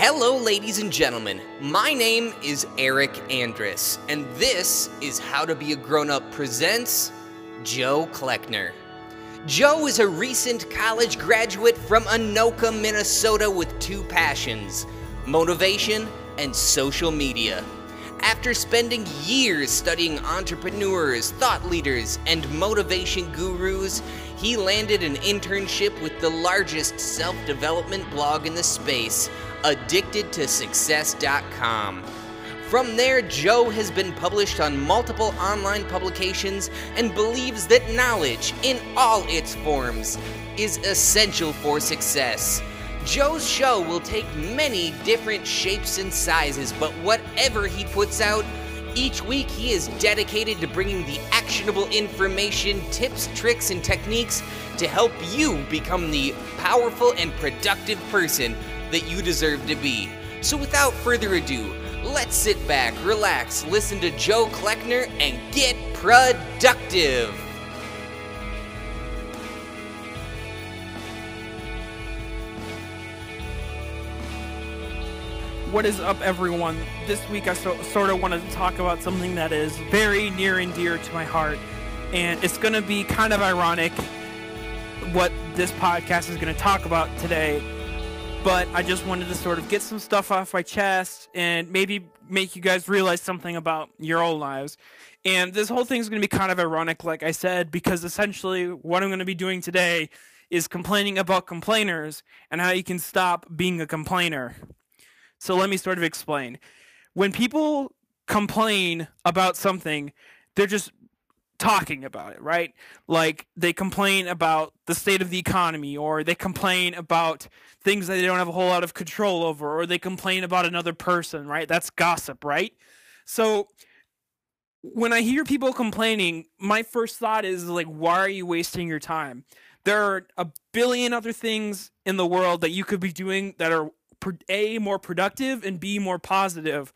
Hello, ladies and gentlemen. My name is Eric Andrus, and this is How to Be a Grown Up presents Joe Kleckner. Joe is a recent college graduate from Anoka, Minnesota with two passions motivation and social media. After spending years studying entrepreneurs, thought leaders, and motivation gurus, he landed an internship with the largest self development blog in the space, addicted2success.com. From there, Joe has been published on multiple online publications and believes that knowledge, in all its forms, is essential for success. Joe's show will take many different shapes and sizes, but whatever he puts out, each week he is dedicated to bringing the actionable information, tips, tricks, and techniques to help you become the powerful and productive person that you deserve to be. So without further ado, let's sit back, relax, listen to Joe Kleckner, and get productive. What is up, everyone? This week I so, sort of wanted to talk about something that is very near and dear to my heart, and it's going to be kind of ironic what this podcast is going to talk about today. But I just wanted to sort of get some stuff off my chest and maybe make you guys realize something about your own lives. And this whole thing is going to be kind of ironic, like I said, because essentially what I'm going to be doing today is complaining about complainers and how you can stop being a complainer. So let me sort of explain. When people complain about something, they're just talking about it, right? Like they complain about the state of the economy, or they complain about things that they don't have a whole lot of control over, or they complain about another person, right? That's gossip, right? So when I hear people complaining, my first thought is like, why are you wasting your time? There are a billion other things in the world that you could be doing that are a more productive and b more positive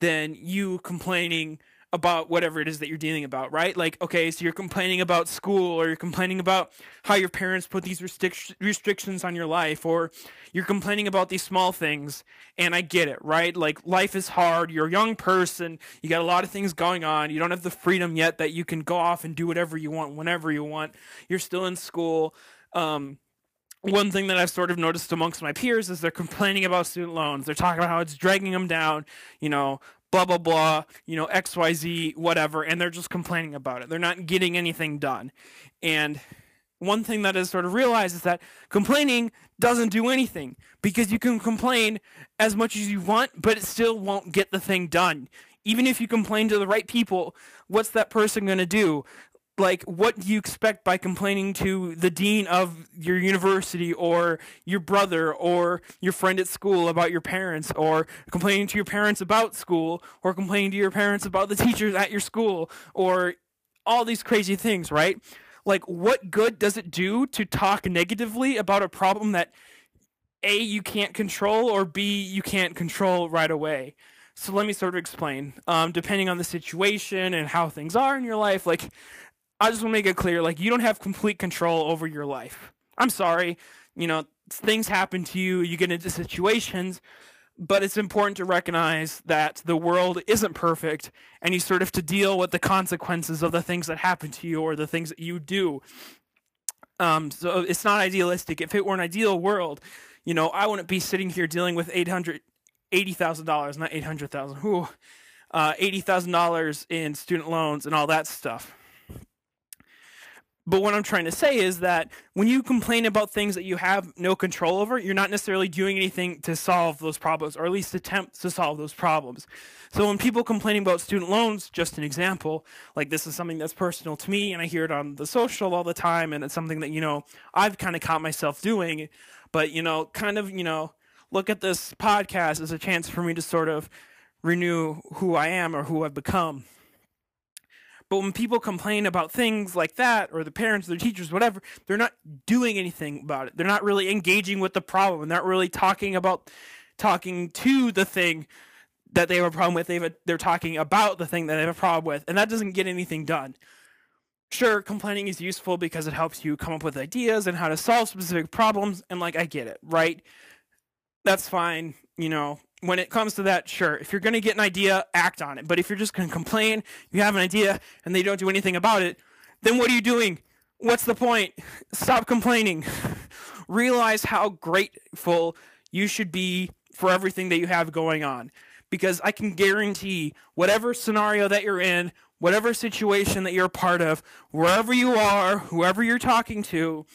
than you complaining about whatever it is that you're dealing about, right? Like, okay, so you're complaining about school, or you're complaining about how your parents put these restric- restrictions on your life, or you're complaining about these small things. And I get it, right? Like, life is hard. You're a young person. You got a lot of things going on. You don't have the freedom yet that you can go off and do whatever you want whenever you want. You're still in school. Um, one thing that I've sort of noticed amongst my peers is they're complaining about student loans. They're talking about how it's dragging them down, you know, blah, blah, blah, you know, XYZ, whatever, and they're just complaining about it. They're not getting anything done. And one thing that is sort of realized is that complaining doesn't do anything because you can complain as much as you want, but it still won't get the thing done. Even if you complain to the right people, what's that person going to do? Like what do you expect by complaining to the dean of your university or your brother or your friend at school about your parents or complaining to your parents about school or complaining to your parents about the teachers at your school or all these crazy things right? Like what good does it do to talk negatively about a problem that a you can't control or b you can't control right away? So let me sort of explain. Um, depending on the situation and how things are in your life like I just want to make it clear like you don't have complete control over your life. I'm sorry, you know, things happen to you, you get into situations, but it's important to recognize that the world isn't perfect and you sort of to deal with the consequences of the things that happen to you or the things that you do. Um, so it's not idealistic. If it were an ideal world, you know, I wouldn't be sitting here dealing with eight hundred eighty thousand dollars, not eight hundred thousand. Uh, eighty thousand dollars in student loans and all that stuff But what I'm trying to say is that when you complain about things that you have no control over, you're not necessarily doing anything to solve those problems, or at least attempt to solve those problems. So when people complaining about student loans, just an example, like this is something that's personal to me, and I hear it on the social all the time, and it's something that, you know, I've kind of caught myself doing. But, you know, kind of, you know, look at this podcast as a chance for me to sort of renew who I am or who I've become. But when people complain about things like that, or the parents, or the teachers, whatever, they're not doing anything about it. They're not really engaging with the problem. They're not really talking about talking to the thing that they have a problem with. They've, they're talking about the thing that they have a problem with, and that doesn't get anything done. Sure, complaining is useful because it helps you come up with ideas and how to solve specific problems, and like I get it, right? That's fine, you know, when it comes to that, sure, if you're going to get an idea, act on it. But if you're just going to complain, you have an idea, and they don't do anything about it, then what are you doing? What's the point? Stop complaining. Realize how grateful you should be for everything that you have going on. Because I can guarantee whatever scenario that you're in, whatever situation that you're a part of, wherever you are, whoever you're talking to,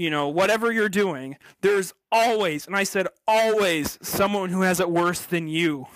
you know, whatever you're doing, there's always, and I said always, someone who has it worse than you.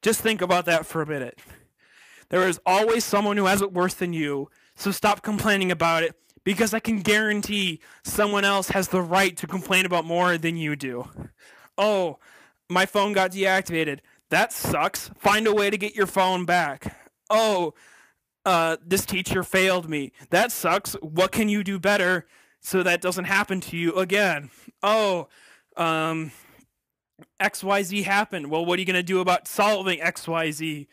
Just think about that for a minute. There is always someone who has it worse than you, so stop complaining about it because I can guarantee someone else has the right to complain about more than you do. Oh, my phone got deactivated. That sucks. Find a way to get your phone back. Oh, uh, this teacher failed me. That sucks. What can you do better? So that doesn't happen to you again. Oh, um, XYZ happened. Well, what are you going to do about solving XYZ?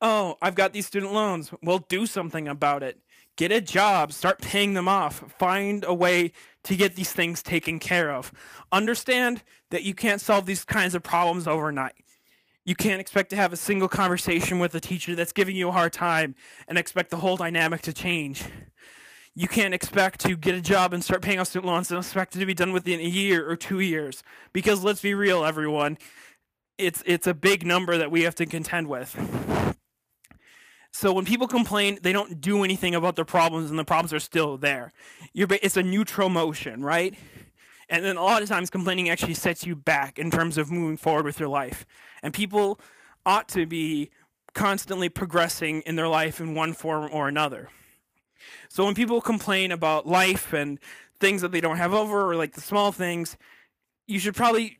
Oh, I've got these student loans. Well, do something about it. Get a job, start paying them off, find a way to get these things taken care of. Understand that you can't solve these kinds of problems overnight. You can't expect to have a single conversation with a teacher that's giving you a hard time and expect the whole dynamic to change you can't expect to get a job and start paying off student loans and expect it to be done within a year or two years. Because let's be real, everyone, it's it's a big number that we have to contend with. So when people complain, they don't do anything about their problems, and the problems are still there. You're, it's a neutral motion, right? And then a lot of times, complaining actually sets you back in terms of moving forward with your life. And people ought to be constantly progressing in their life in one form or another. So when people complain about life and things that they don't have over or like the small things, you should probably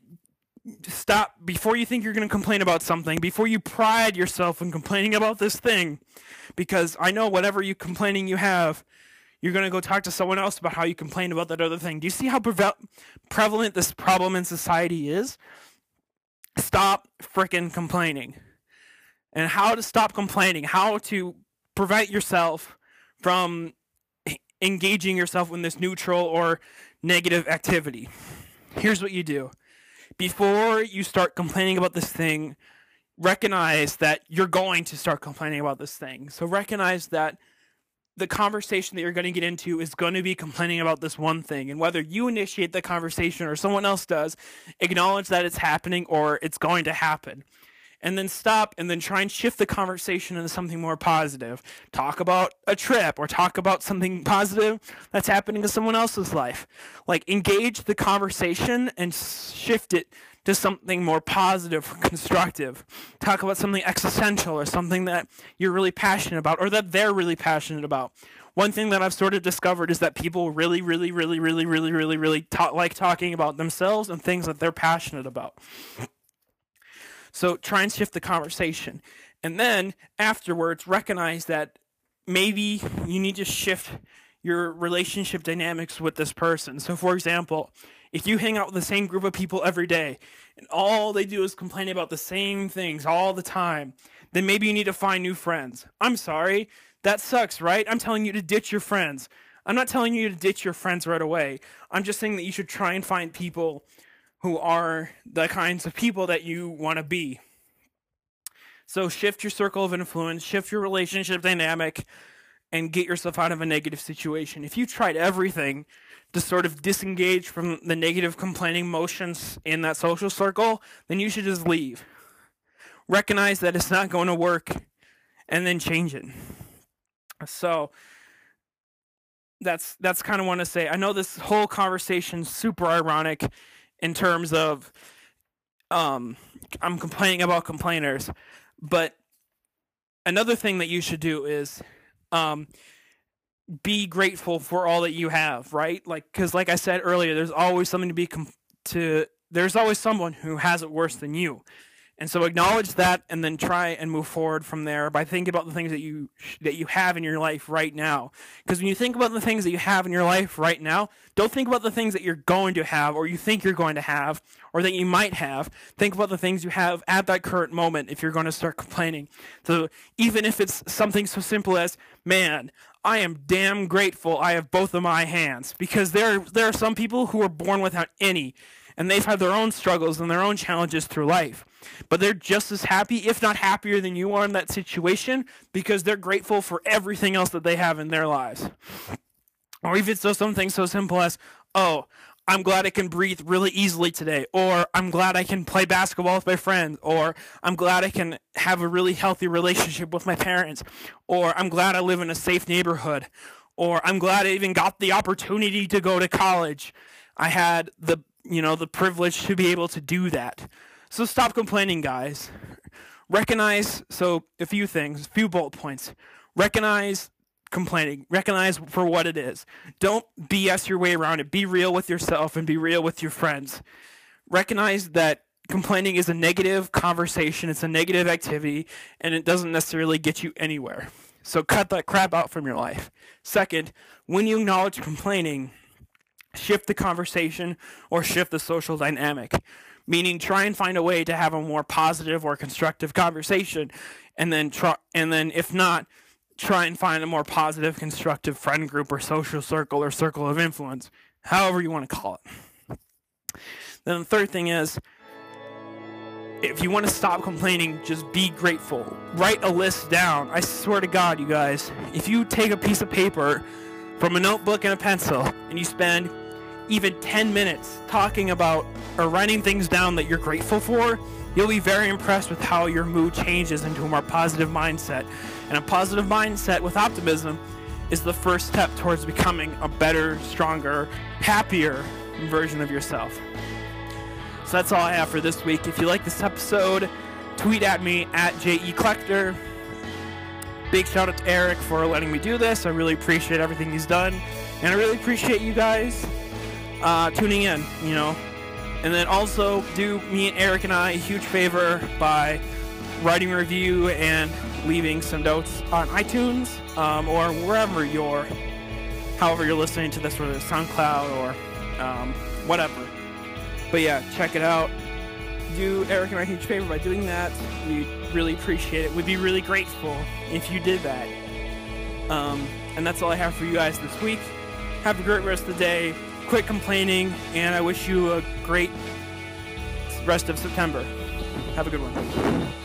stop before you think you're going to complain about something, before you pride yourself in complaining about this thing, because I know whatever you complaining you have, you're going to go talk to someone else about how you complain about that other thing. Do you see how prevalent this problem in society is? Stop freaking complaining. And how to stop complaining, how to prevent yourself from engaging yourself in this neutral or negative activity. Here's what you do before you start complaining about this thing, recognize that you're going to start complaining about this thing. So recognize that the conversation that you're going to get into is going to be complaining about this one thing. And whether you initiate the conversation or someone else does, acknowledge that it's happening or it's going to happen and then stop and then try and shift the conversation into something more positive. Talk about a trip or talk about something positive that's happening in someone else's life. Like engage the conversation and shift it to something more positive or constructive. Talk about something existential or something that you're really passionate about or that they're really passionate about. One thing that I've sort of discovered is that people really, really, really, really, really, really, really ta- like talking about themselves and things that they're passionate about. So try and shift the conversation. And then afterwards, recognize that maybe you need to shift your relationship dynamics with this person. So, for example, if you hang out with the same group of people every day and all they do is complain about the same things all the time, then maybe you need to find new friends. I'm sorry, that sucks, right? I'm telling you to ditch your friends. I'm not telling you to ditch your friends right away. I'm just saying that you should try and find people who are the kinds of people that you want to be. So shift your circle of influence, shift your relationship dynamic, and get yourself out of a negative situation. If you tried everything to sort of disengage from the negative complaining motions in that social circle, then you should just leave. Recognize that it's not going to work and then change it. So, that's that's kind of want to say. I know this whole conversation's super ironic in terms of um I'm complaining about complainers, but another thing that you should do is um be grateful for all that you have, right? Like cuz like I said earlier, there's always something to be com- to there's always someone who has it worse than you. And so acknowledge that and then try and move forward from there by thinking about the things that you that you have in your life right now. Because when you think about the things that you have in your life right now, don't think about the things that you're going to have or you think you're going to have or that you might have. Think about the things you have at that current moment if you're going to start complaining. So even if it's something so simple as, "Man, I am damn grateful I have both of my hands." Because there there are some people who are born without any and they've had their own struggles and their own challenges through life. But they're just as happy, if not happier than you are in that situation, because they're grateful for everything else that they have in their lives. Or even so something so simple as, oh, I'm glad I can breathe really easily today, or I'm glad I can play basketball with my friends, or I'm glad I can have a really healthy relationship with my parents, or I'm glad I live in a safe neighborhood, or I'm glad I even got the opportunity to go to college. I had the you know the privilege to be able to do that. So stop complaining, guys. Recognize so a few things, a few bullet points. Recognize complaining. Recognize for what it is. Don't BS your way around it. Be real with yourself and be real with your friends. Recognize that complaining is a negative conversation, it's a negative activity, and it doesn't necessarily get you anywhere. So cut that crap out from your life. Second, when you acknowledge complaining, shift the conversation or shift the social dynamic meaning try and find a way to have a more positive or constructive conversation and then try and then if not try and find a more positive constructive friend group or social circle or circle of influence however you want to call it. Then the third thing is if you want to stop complaining just be grateful. Write a list down. I swear to god you guys if you take a piece of paper from a notebook and a pencil and you spend even 10 minutes talking about or writing things down that you're grateful for, you'll be very impressed with how your mood changes into a more positive mindset. And a positive mindset with optimism is the first step towards becoming a better, stronger, happier version of yourself. So that's all I have for this week. If you like this episode, tweet at me at JE Kleckner. Big shout out to Eric for letting me do this. I really appreciate everything he's done. And I really appreciate you guys uh, tuning in, you know. And then also do me and Eric and I a huge favor by writing a review and leaving some notes on iTunes um, or wherever you're, however you're listening to this, whether it's SoundCloud or um, whatever. But yeah, check it out. Do Eric and I a huge favor by doing that. We really appreciate it. We'd be really grateful if you did that. Um, and that's all I have for you guys this week. Have a great rest of the day quit complaining, and I wish you a great rest of September. Have a good one.